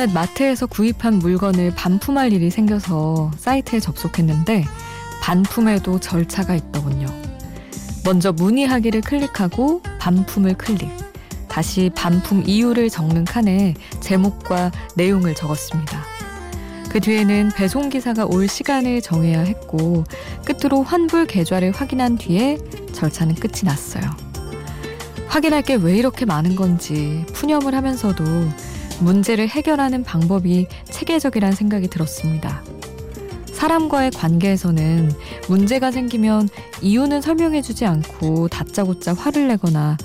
인터넷 마트에서 구입한 물건을 반품할 일이 생겨서 사이트에 접속했는데 반품에도 절차가 있더군요. 먼저 문의하기를 클릭하고 반품을 클릭. 다시 반품 이유를 적는 칸에 제목과 내용을 적었습니다. 그 뒤에는 배송기사가 올 시간을 정해야 했고 끝으로 환불 계좌를 확인한 뒤에 절차는 끝이 났어요. 확인할 게 왜 이렇게 많은 건지 푸념을 하면서도 문제를 해결하는 방법이 체계적이란 생각이 들었습니다. 사람과의 관계에서는 문제가 생기면 이유는 설명해주지 않고 다짜고짜 화를 내거나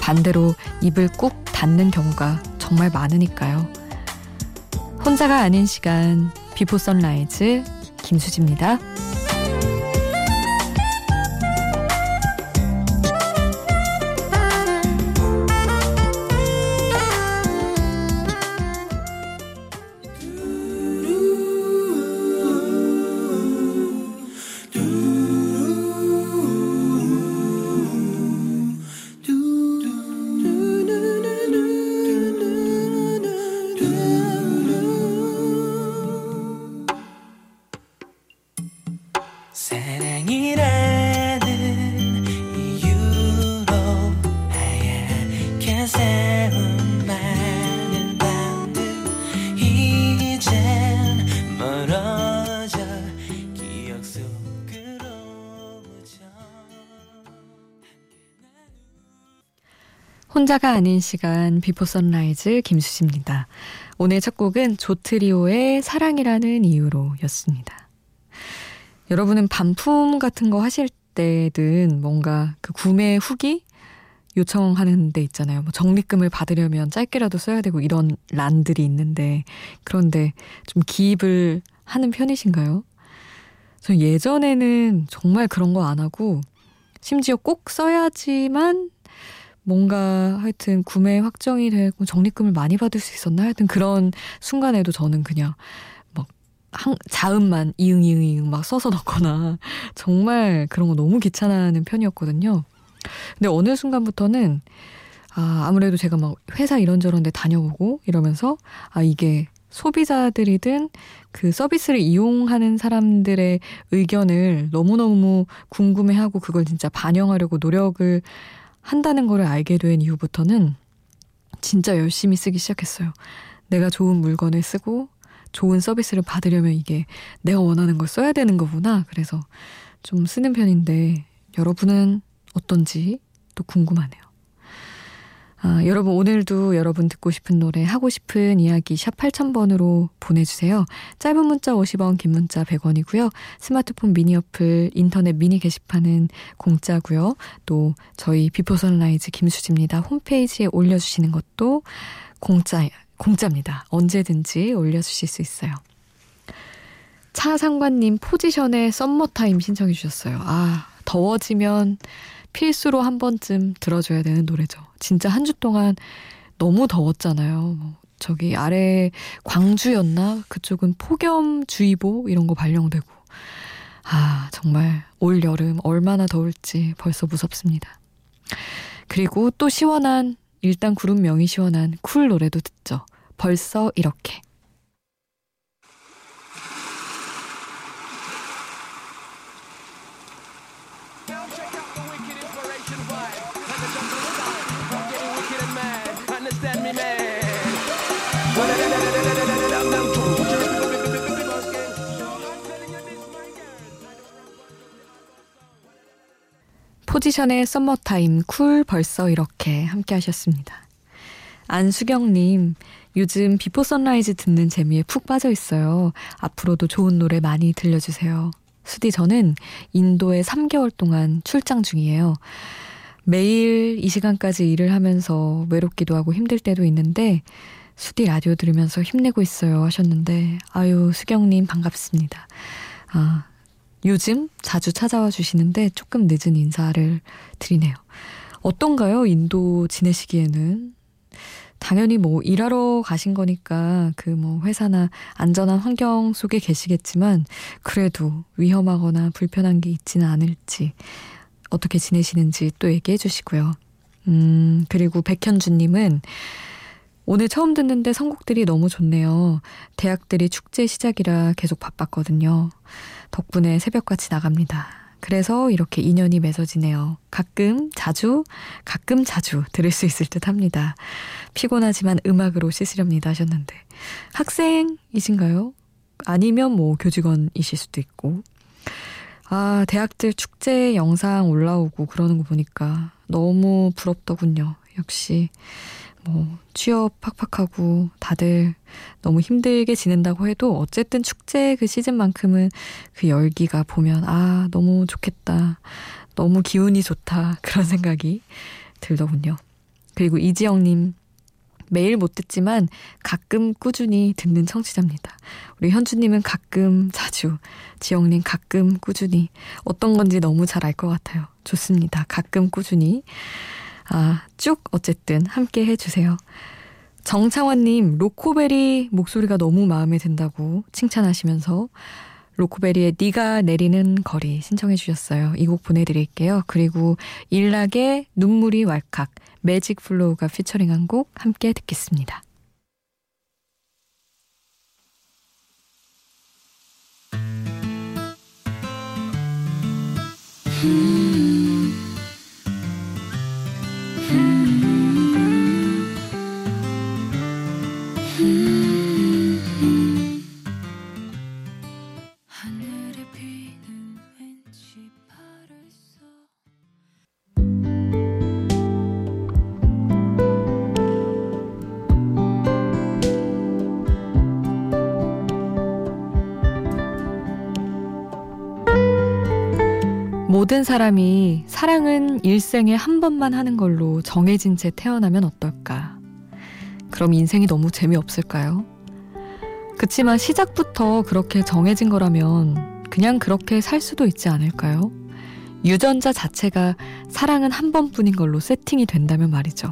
반대로 입을 꾹 닫는 경우가 정말 많으니까요. 혼자가 아닌 시간 Before Sunrise 김수지입니다. 혼자가 아닌 시간 Before Sunrise 김수지입니다. 오늘 첫 곡은 조트리오의 사랑이라는 이유로 였습니다. 여러분은 반품 같은 거 하실 때든 뭔가 그 구매 후기 요청하는 데 있잖아요. 뭐 적립금을 받으려면 짧게라도 써야 되고 이런 란들이 있는데 그런데 좀 기입을 하는 편이신가요? 저 예전에는 정말 그런 거 안 하고 심지어 꼭 써야지만 뭔가 하여튼 구매 확정이 되고 적립금을 많이 받을 수 있었나 하여튼 그런 순간에도 저는 그냥 막 한, 자음만 이응 이응 이응 막 써서 넣거나 정말 그런 거 너무 귀찮아하는 편이었거든요. 근데 어느 순간부터는 아, 아무래도 제가 막 회사 이런저런 데 다녀보고 이러면서 아, 이게 소비자들이든 그 서비스를 이용하는 사람들의 의견을 너무너무 궁금해하고 그걸 진짜 반영하려고 노력을 한다는 거를 알게 된 이후부터는 진짜 열심히 쓰기 시작했어요. 내가 좋은 물건을 쓰고 좋은 서비스를 받으려면 이게 내가 원하는 걸 써야 되는 거구나. 그래서 좀 쓰는 편인데 여러분은 어떤지 또 궁금하네요. 아, 여러분 오늘도 여러분 듣고 싶은 노래 하고 싶은 이야기 샵 8000번으로 보내주세요. 짧은 문자 50원 긴 문자 100원이고요. 스마트폰 미니 어플 인터넷 미니 게시판은 공짜고요. 또 저희 Before Sunrise 김수지입니다. 홈페이지에 올려주시는 것도 공짜, 공짜입니다. 언제든지 올려주실 수 있어요. 차상관님 포지션의 Summer Time 신청해 주셨어요. 아 더워지면 필수로 한 번쯤 들어줘야 되는 노래죠. 진짜 한 주 동안 너무 더웠잖아요. 뭐 저기 아래 광주였나? 그쪽은 폭염주의보 이런 거 발령되고. 아, 정말 올 여름 얼마나 더울지 벌써 무섭습니다. 그리고 또 시원한, 일단 구름명이 시원한 쿨 노래도 듣죠. 벌써 이렇게. 포지션의 Summer Time 쿨 벌써 이렇게 함께 하셨습니다. 안수경님, 요즘 Before Sunrise 듣는 재미에 푹 빠져 있어요. 앞으로도 좋은 노래 많이 들려주세요. 수디 저는 인도에 3개월 동안 출장 중이에요. 매일 이 시간까지 일을 하면서 외롭기도 하고 힘들 때도 있는데 수디 라디오 들으면서 힘내고 있어요 하셨는데 아유 수경님 반갑습니다. 아 요즘 자주 찾아와 주시는데 조금 늦은 인사를 드리네요. 어떤가요? 인도 지내시기에는? 당연히 뭐 일하러 가신 거니까 그 뭐 회사나 안전한 환경 속에 계시겠지만 그래도 위험하거나 불편한 게 있지는 않을지 어떻게 지내시는지 또 얘기해 주시고요. 음, 그리고 백현주님은 오늘 처음 듣는데 선곡들이 너무 좋네요. 대학들이 축제 시작이라 계속 바빴거든요. 덕분에 새벽같이 나갑니다. 그래서 이렇게 인연이 맺어지네요. 가끔, 자주, 가끔 자주 들을 수 있을 듯 합니다. 피곤하지만 음악으로 씻으렵니다 하셨는데. 학생이신가요? 아니면 뭐 교직원이실 수도 있고. 아, 대학들 축제 영상 올라오고 그러는 거 보니까 너무 부럽더군요. 역시 뭐 취업 팍팍하고 다들 너무 힘들게 지낸다고 해도 어쨌든 축제 그 시즌만큼은 그 열기가 보면 아 너무 좋겠다 너무 기운이 좋다 그런 생각이 들더군요. 그리고 이지영님 매일 못 듣지만 가끔 꾸준히 듣는 청취자입니다. 우리 현주님은 가끔 자주, 지영님 가끔 꾸준히 어떤 건지 너무 잘 알 것 같아요. 좋습니다. 가끔 꾸준히. 아, 쭉 어쨌든 함께 해주세요. 정창환님, 로코베리 목소리가 너무 마음에 든다고 칭찬하시면서 로코베리의 네가 내리는 거리 신청해 주셨어요. 이 곡 보내드릴게요. 그리고 일락의 눈물이 왈칵, 매직 플로우가 피처링한 곡 함께 듣겠습니다. 모든 사람이 사랑은 일생에 한 번만 하는 걸로 정해진 채 태어나면 어떨까? 그럼 인생이 너무 재미없을까요? 그치만 시작부터 그렇게 정해진 거라면 그냥 그렇게 살 수도 있지 않을까요? 유전자 자체가 사랑은 한 번뿐인 걸로 세팅이 된다면 말이죠.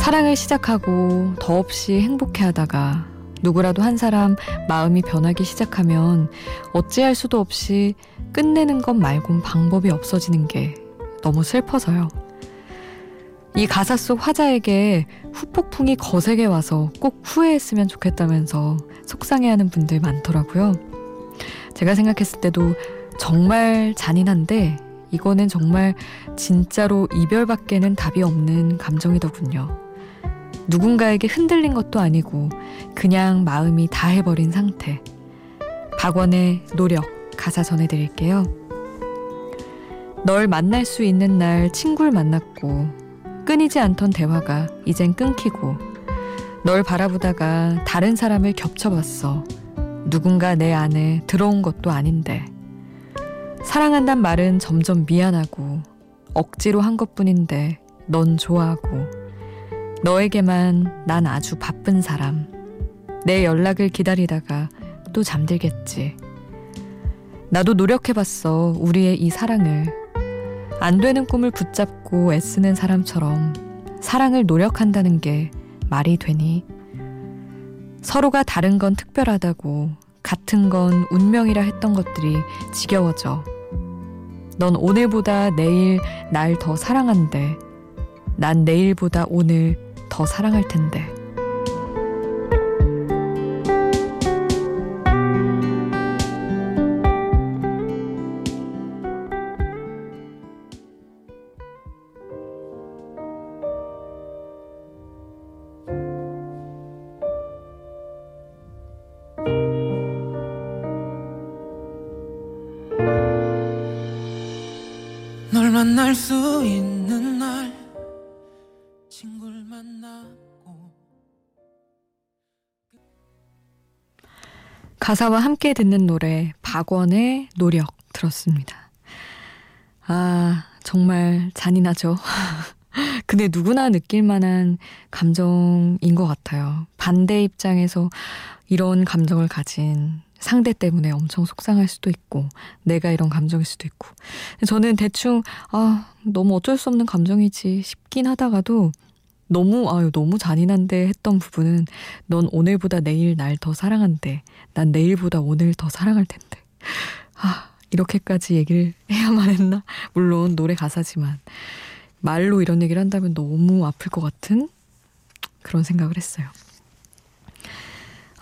사랑을 시작하고 더없이 행복해 하다가 누구라도 한 사람 마음이 변하기 시작하면 어찌할 수도 없이 끝내는 것 말곤 방법이 없어지는 게 너무 슬퍼서요. 이 가사 속 화자에게 후폭풍이 거세게 와서 꼭 후회했으면 좋겠다면서 속상해하는 분들 많더라고요. 제가 생각했을 때도 정말 잔인한데 이거는 정말 진짜로 이별밖에는 답이 없는 감정이더군요. 누군가에게 흔들린 것도 아니고 그냥 마음이 다해버린 상태. 박원의 노력 가사 전해드릴게요. 널 만날 수 있는 날 친구를 만났고 끊이지 않던 대화가 이젠 끊기고 널 바라보다가 다른 사람을 겹쳐봤어. 누군가 내 안에 들어온 것도 아닌데 사랑한단 말은 점점 미안하고 억지로 한 것뿐인데 넌 좋아하고 너에게만 난 아주 바쁜 사람. 내 연락을 기다리다가 또 잠들겠지. 나도 노력해봤어, 우리의 이 사랑을. 안 되는 꿈을 붙잡고 애쓰는 사람처럼 사랑을 노력한다는 게 말이 되니? 서로가 다른 건 특별하다고, 같은 건 운명이라 했던 것들이 지겨워져. 넌 오늘보다 내일 날 더 사랑한대. 난 내일보다 오늘 더 사랑할 텐데. 만날 수 있는 날 친구를 만나고 가사와 함께 듣는 노래 박원의 노력 들었습니다. 아 정말 잔인하죠. 근데 누구나 느낄 만한 감정인 것 같아요. 반대 입장에서 이런 감정을 가진 상대 때문에 엄청 속상할 수도 있고, 내가 이런 감정일 수도 있고. 저는 대충, 아, 너무 어쩔 수 없는 감정이지 싶긴 하다가도 너무, 아유, 너무 잔인한데 했던 부분은 넌 오늘보다 내일 날 더 사랑한대. 난 내일보다 오늘 더 사랑할 텐데. 아, 이렇게까지 얘기를 해야만 했나? 물론 노래 가사지만. 말로 이런 얘기를 한다면 너무 아플 것 같은 그런 생각을 했어요.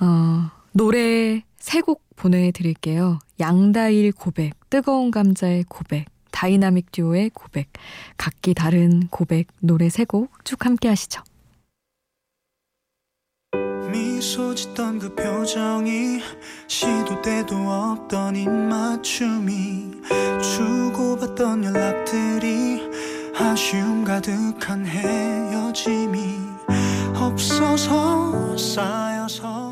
어, 노래 세 곡 보내드릴게요. 양다일 고백, 뜨거운 감자의 고백, 다이나믹 듀오의 고백, 각기 다른 고백 노래 세 곡 쭉 함께 하시죠. 미소 짓던 그 표정이 시도 때도 없던 입맞춤이 주고받던 연락들이 아쉬움 가득한 헤어짐이 없어서 쌓여서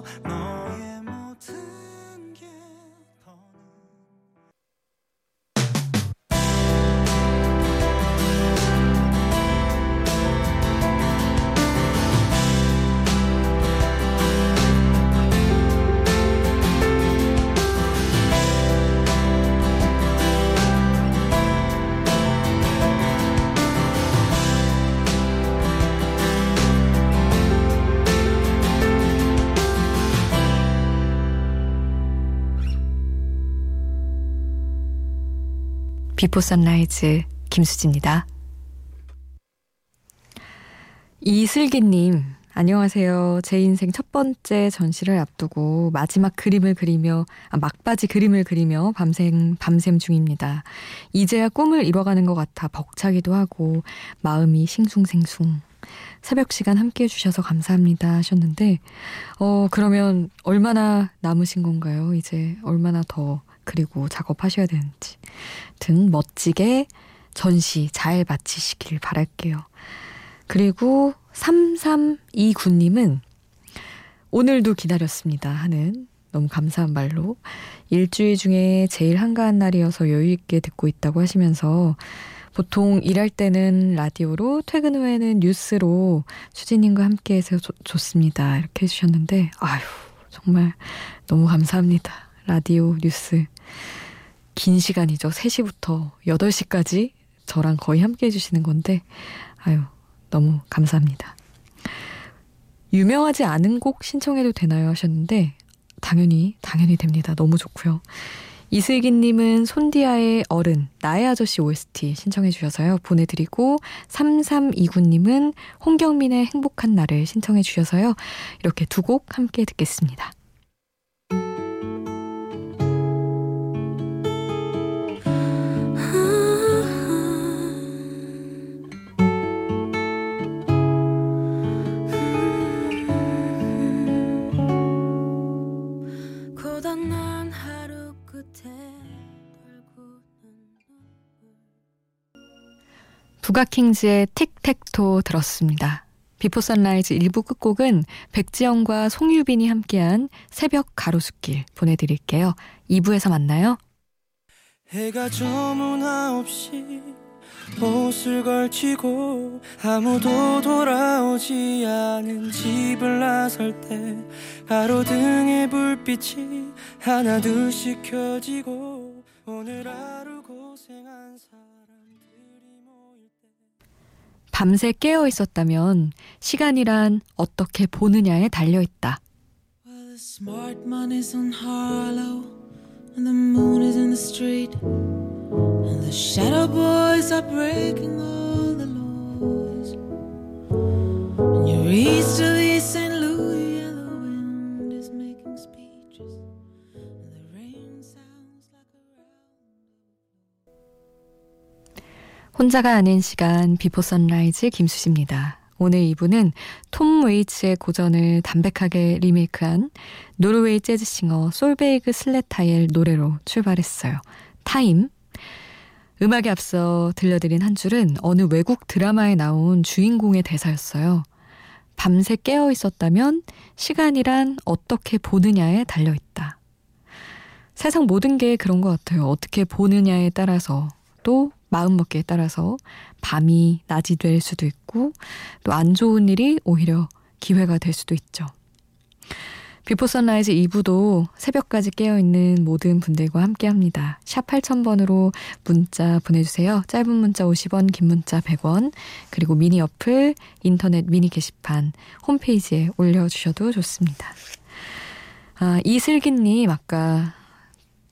Before Sunrise 김수지입니다. 이슬기님, 안녕하세요. 제 인생 첫 번째 전시를 앞두고 마지막 그림을 그리며, 아, 막바지 그림을 그리며 밤샘, 밤샘 중입니다. 이제야 꿈을 이뤄가는 것 같아 벅차기도 하고, 마음이 싱숭생숭. 새벽 시간 함께 해주셔서 감사합니다 하셨는데, 어, 그러면 얼마나 남으신 건가요? 이제 얼마나 더 그리고 작업하셔야 되는지 등 멋지게 전시 잘 마치시길 바랄게요. 그리고 3329님은 오늘도 기다렸습니다 하는 너무 감사한 말로 일주일 중에 제일 한가한 날이어서 여유있게 듣고 있다고 하시면서 보통 일할 때는 라디오로 퇴근 후에는 뉴스로 수진님과 함께해서 좋습니다 이렇게 해주셨는데 아유 정말 너무 감사합니다 라디오 뉴스 긴 시간이죠. 3시부터 8시까지 저랑 거의 함께 해주시는 건데, 아유, 너무 감사합니다. 유명하지 않은 곡 신청해도 되나요? 하셨는데, 당연히, 당연히 됩니다. 너무 좋고요. 이슬기님은 손디아의 어른, 나의 아저씨 OST 신청해 주셔서요. 보내드리고, 3329님은 홍경민의 행복한 날을 신청해 주셔서요. 이렇게 두 곡 함께 듣겠습니다. 부가킹즈의 틱택토 들었습니다. Before Sunrise 1부 끝곡은 백지영과 송유빈이 함께한 새벽 가로수길 보내드릴게요. 2부에서 만나요. 해가 저문 9시 옷을 걸치고 아무도 돌아오지 않은 집을 나설 때 가로등의 불빛이 하나둘씩 켜지고 오늘 하루 밤새 깨어 있었다면 시간이란 어떻게 보느냐에 달려 있다. 혼자가 아닌 시간 Before Sunrise 김수지입니다. 오늘 2부는 톰 웨이츠의 고전을 담백하게 리메이크한 노르웨이 재즈 singer 솔베이그 슬레타일 노래로 출발했어요. Time. 음악에 앞서 들려드린 한 줄은 어느 외국 드라마에 나온 주인공의 대사였어요. 밤새 깨어 있었다면 시간이란 어떻게 보느냐에 달려 있다. 세상 모든 게 그런 것 같아요. 어떻게 보느냐에 따라서 또 마음먹기에 따라서 밤이 낮이 될 수도 있고 또 안 좋은 일이 오히려 기회가 될 수도 있죠. 비포 선라이즈 2부도 새벽까지 깨어있는 모든 분들과 함께 합니다. 샵 8000번으로 문자 보내주세요. 짧은 문자 50원, 긴 문자 100원, 그리고 미니 어플, 인터넷 미니 게시판, 홈페이지에 올려주셔도 좋습니다. 아, 이슬기님, 아까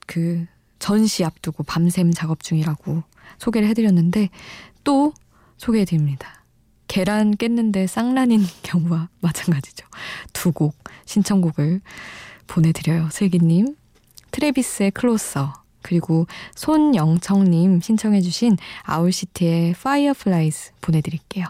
그 전시 앞두고 밤샘 작업 중이라고 소개를 해드렸는데 또 소개해드립니다. 계란 깼는데 쌍란인 경우와 마찬가지죠. 두 곡 신청곡을 보내드려요. 슬기님. 트래비스의 Closer 그리고 손영청님 신청해주신 아울시티의 Fireflies 보내드릴게요.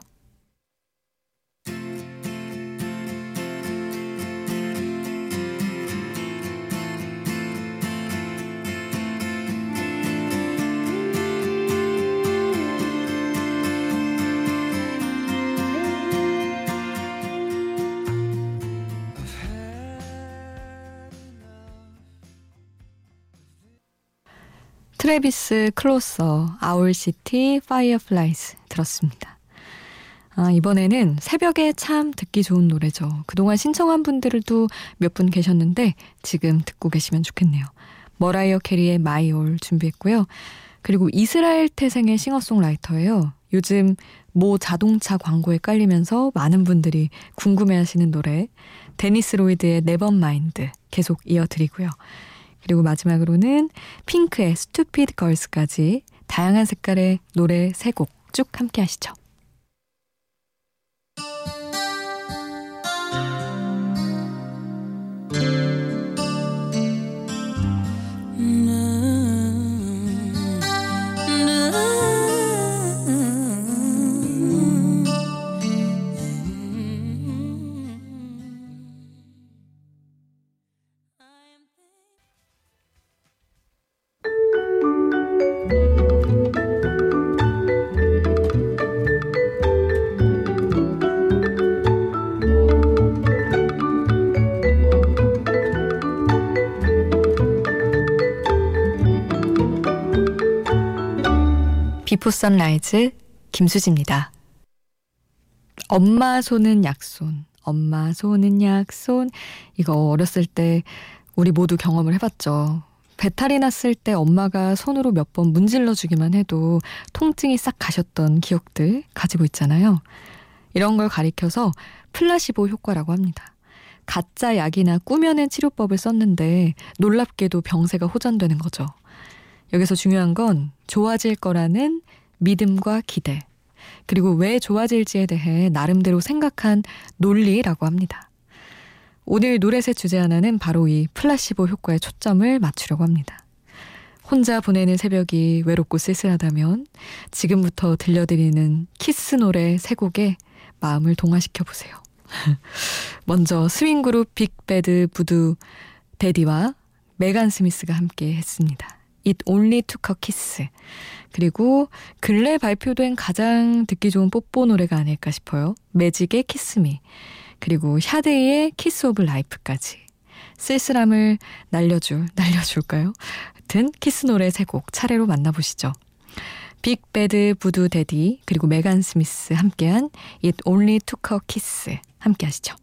트래비스 Closer 아울시티 Fireflies 들었습니다. 아, 이번에는 새벽에 참 듣기 좋은 노래죠. 그동안 신청한 분들도 몇 분 계셨는데 지금 듣고 계시면 좋겠네요. 머라이어 캐리의 My All 준비했고요. 그리고 이스라엘 태생의 싱어송라이터예요. 요즘 모 자동차 광고에 깔리면서 많은 분들이 궁금해하시는 노래 데니스 로이드의 Nevermind 계속 이어드리고요. 그리고 마지막으로는 핑크의 스투피드 걸스까지 다양한 색깔의 노래 세 곡 쭉 함께 하시죠. 비포 선라이즈 김수지입니다. 엄마 손은 약손, 엄마 손은 약손. 이거 어렸을 때 우리 모두 경험을 해봤죠. 배탈이 났을 때 엄마가 손으로 몇 번 문질러 주기만 해도 통증이 싹 가셨던 기억들 가지고 있잖아요. 이런 걸 가리켜서 플라시보 효과라고 합니다. 가짜 약이나 꾸며낸 치료법을 썼는데 놀랍게도 병세가 호전되는 거죠. 여기서 중요한 건 좋아질 거라는 믿음과 기대, 그리고 왜 좋아질지에 대해 나름대로 생각한 논리라고 합니다. 오늘 노래새 주제 하나는 바로 이 플라시보 효과에 초점을 맞추려고 합니다. 혼자 보내는 새벽이 외롭고 쓸쓸하다면 지금부터 들려드리는 키스 노래 세 곡에 마음을 동화시켜 보세요. 먼저 스윙그룹 빅배드 부두 대디와 메간 스미스가 함께 했습니다. It Only Took a Kiss. 그리고 근래 발표된 가장 듣기 좋은 뽀뽀 노래가 아닐까 싶어요. 매직의 Kiss Me. 그리고 샤데이의 Kiss of Life까지. 쓸쓸함을 날려줄, 날려줄까요? 하여튼 키스 노래 세 곡 차례로 만나보시죠. 빅배드 부두 대디 그리고 메간 스미스 함께한 It Only Took a Kiss 함께 하시죠.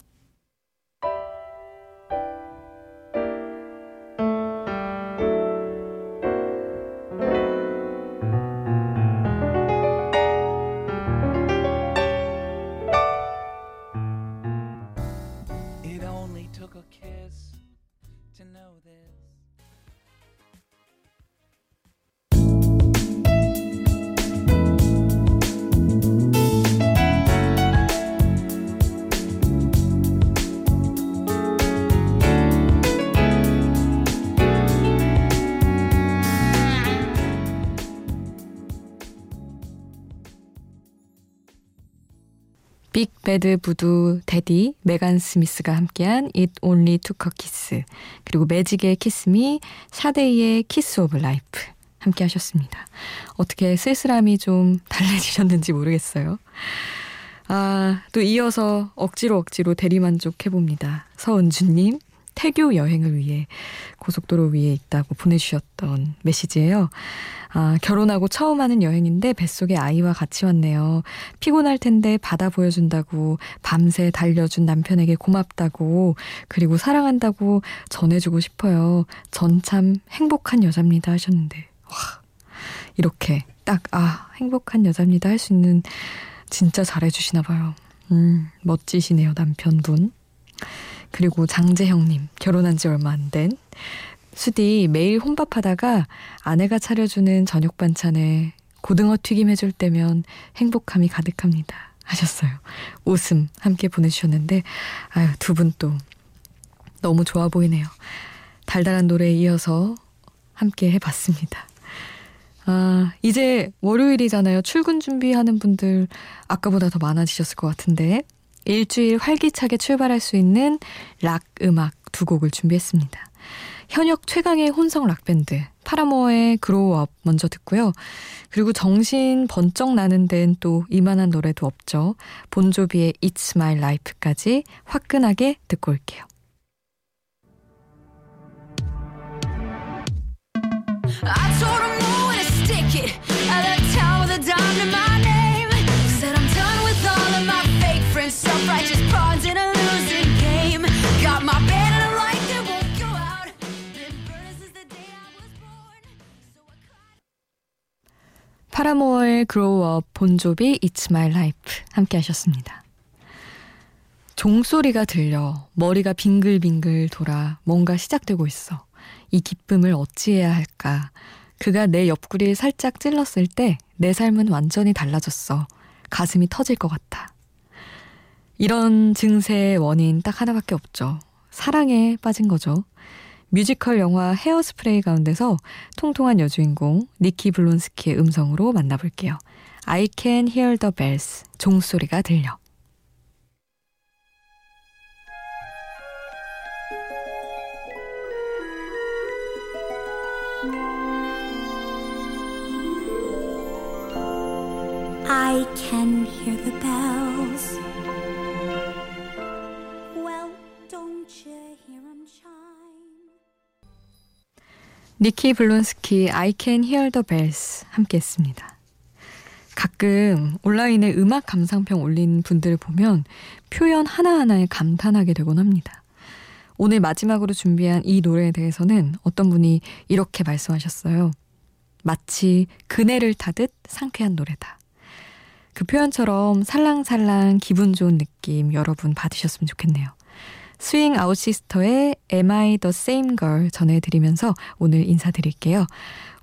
배드 부두 대디 메간 스미스가 함께한 It Only Took a Kiss 그리고 매직의 Kiss Me 샤데이의 Kiss of Life 함께 하셨습니다. 어떻게 쓸쓸함이 좀 달래지셨는지 모르겠어요. 아, 또 이어서 억지로 억지로 대리만족해봅니다. 서은주님, 태교 여행을 위해 고속도로 위에 있다고 보내주셨던 메시지예요. 아, 결혼하고 처음 하는 여행인데 뱃속에 아이와 같이 왔네요. 피곤할 텐데 바다 보여준다고 밤새 달려준 남편에게 고맙다고 그리고 사랑한다고 전해주고 싶어요. 전 참 행복한 여자입니다 하셨는데 와 이렇게 딱 아 행복한 여자입니다 할 수 있는 진짜 잘해주시나 봐요. 음 멋지시네요 남편분. 그리고 장재형님 결혼한 지 얼마 안 된 수디 매일 혼밥하다가 아내가 차려주는 저녁 반찬에 고등어 튀김 해줄 때면 행복함이 가득합니다. 하셨어요. 웃음 함께 보내주셨는데, 아유, 두 분 또 너무 좋아 보이네요. 달달한 노래에 이어서 함께 해봤습니다. 아, 이제 월요일이잖아요. 출근 준비하는 분들 아까보다 더 많아지셨을 것 같은데, 일주일 활기차게 출발할 수 있는 락 음악 두 곡을 준비했습니다. 현역 최강의 혼성 락밴드 파라모어의 그로우업 먼저 듣고요. 그리고 정신 번쩍 나는 데는 또 이만한 노래도 없죠. 본조비의 It's My Life까지 화끈하게 듣고 올게요. 파라모어의 Grow Up, 본조비 It's My Life 함께 하셨습니다. 종소리가 들려 머리가 빙글빙글 돌아 뭔가 시작되고 있어. 이 기쁨을 어찌해야 할까? 그가 내 옆구리를 살짝 찔렀을 때 내 삶은 완전히 달라졌어. 가슴이 터질 것 같아. 이런 증세의 원인 딱 하나밖에 없죠. 사랑에 빠진 거죠. 뮤지컬 영화 헤어스프레이 가운데서 통통한 여주인공 니키 블론스키의 음성으로 만나볼게요. I can hear the bells. 종소리가 들려. 니키 블론스키 I can hear the bells 함께 했습니다. 가끔 온라인에 음악 감상평 올린 분들을 보면 표현 하나하나에 감탄하게 되곤 합니다. 오늘 마지막으로 준비한 이 노래에 대해서는 어떤 분이 이렇게 말씀하셨어요. 마치 그네를 타듯 상쾌한 노래다. 그 표현처럼 살랑살랑 기분 좋은 느낌 여러분 받으셨으면 좋겠네요. 스윙 아웃 시스터의 Am I the Same Girl 전해드리면서 오늘 인사드릴게요.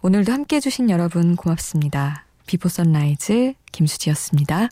오늘도 함께 해주신 여러분 고맙습니다. 비포 선라이즈 김수지였습니다.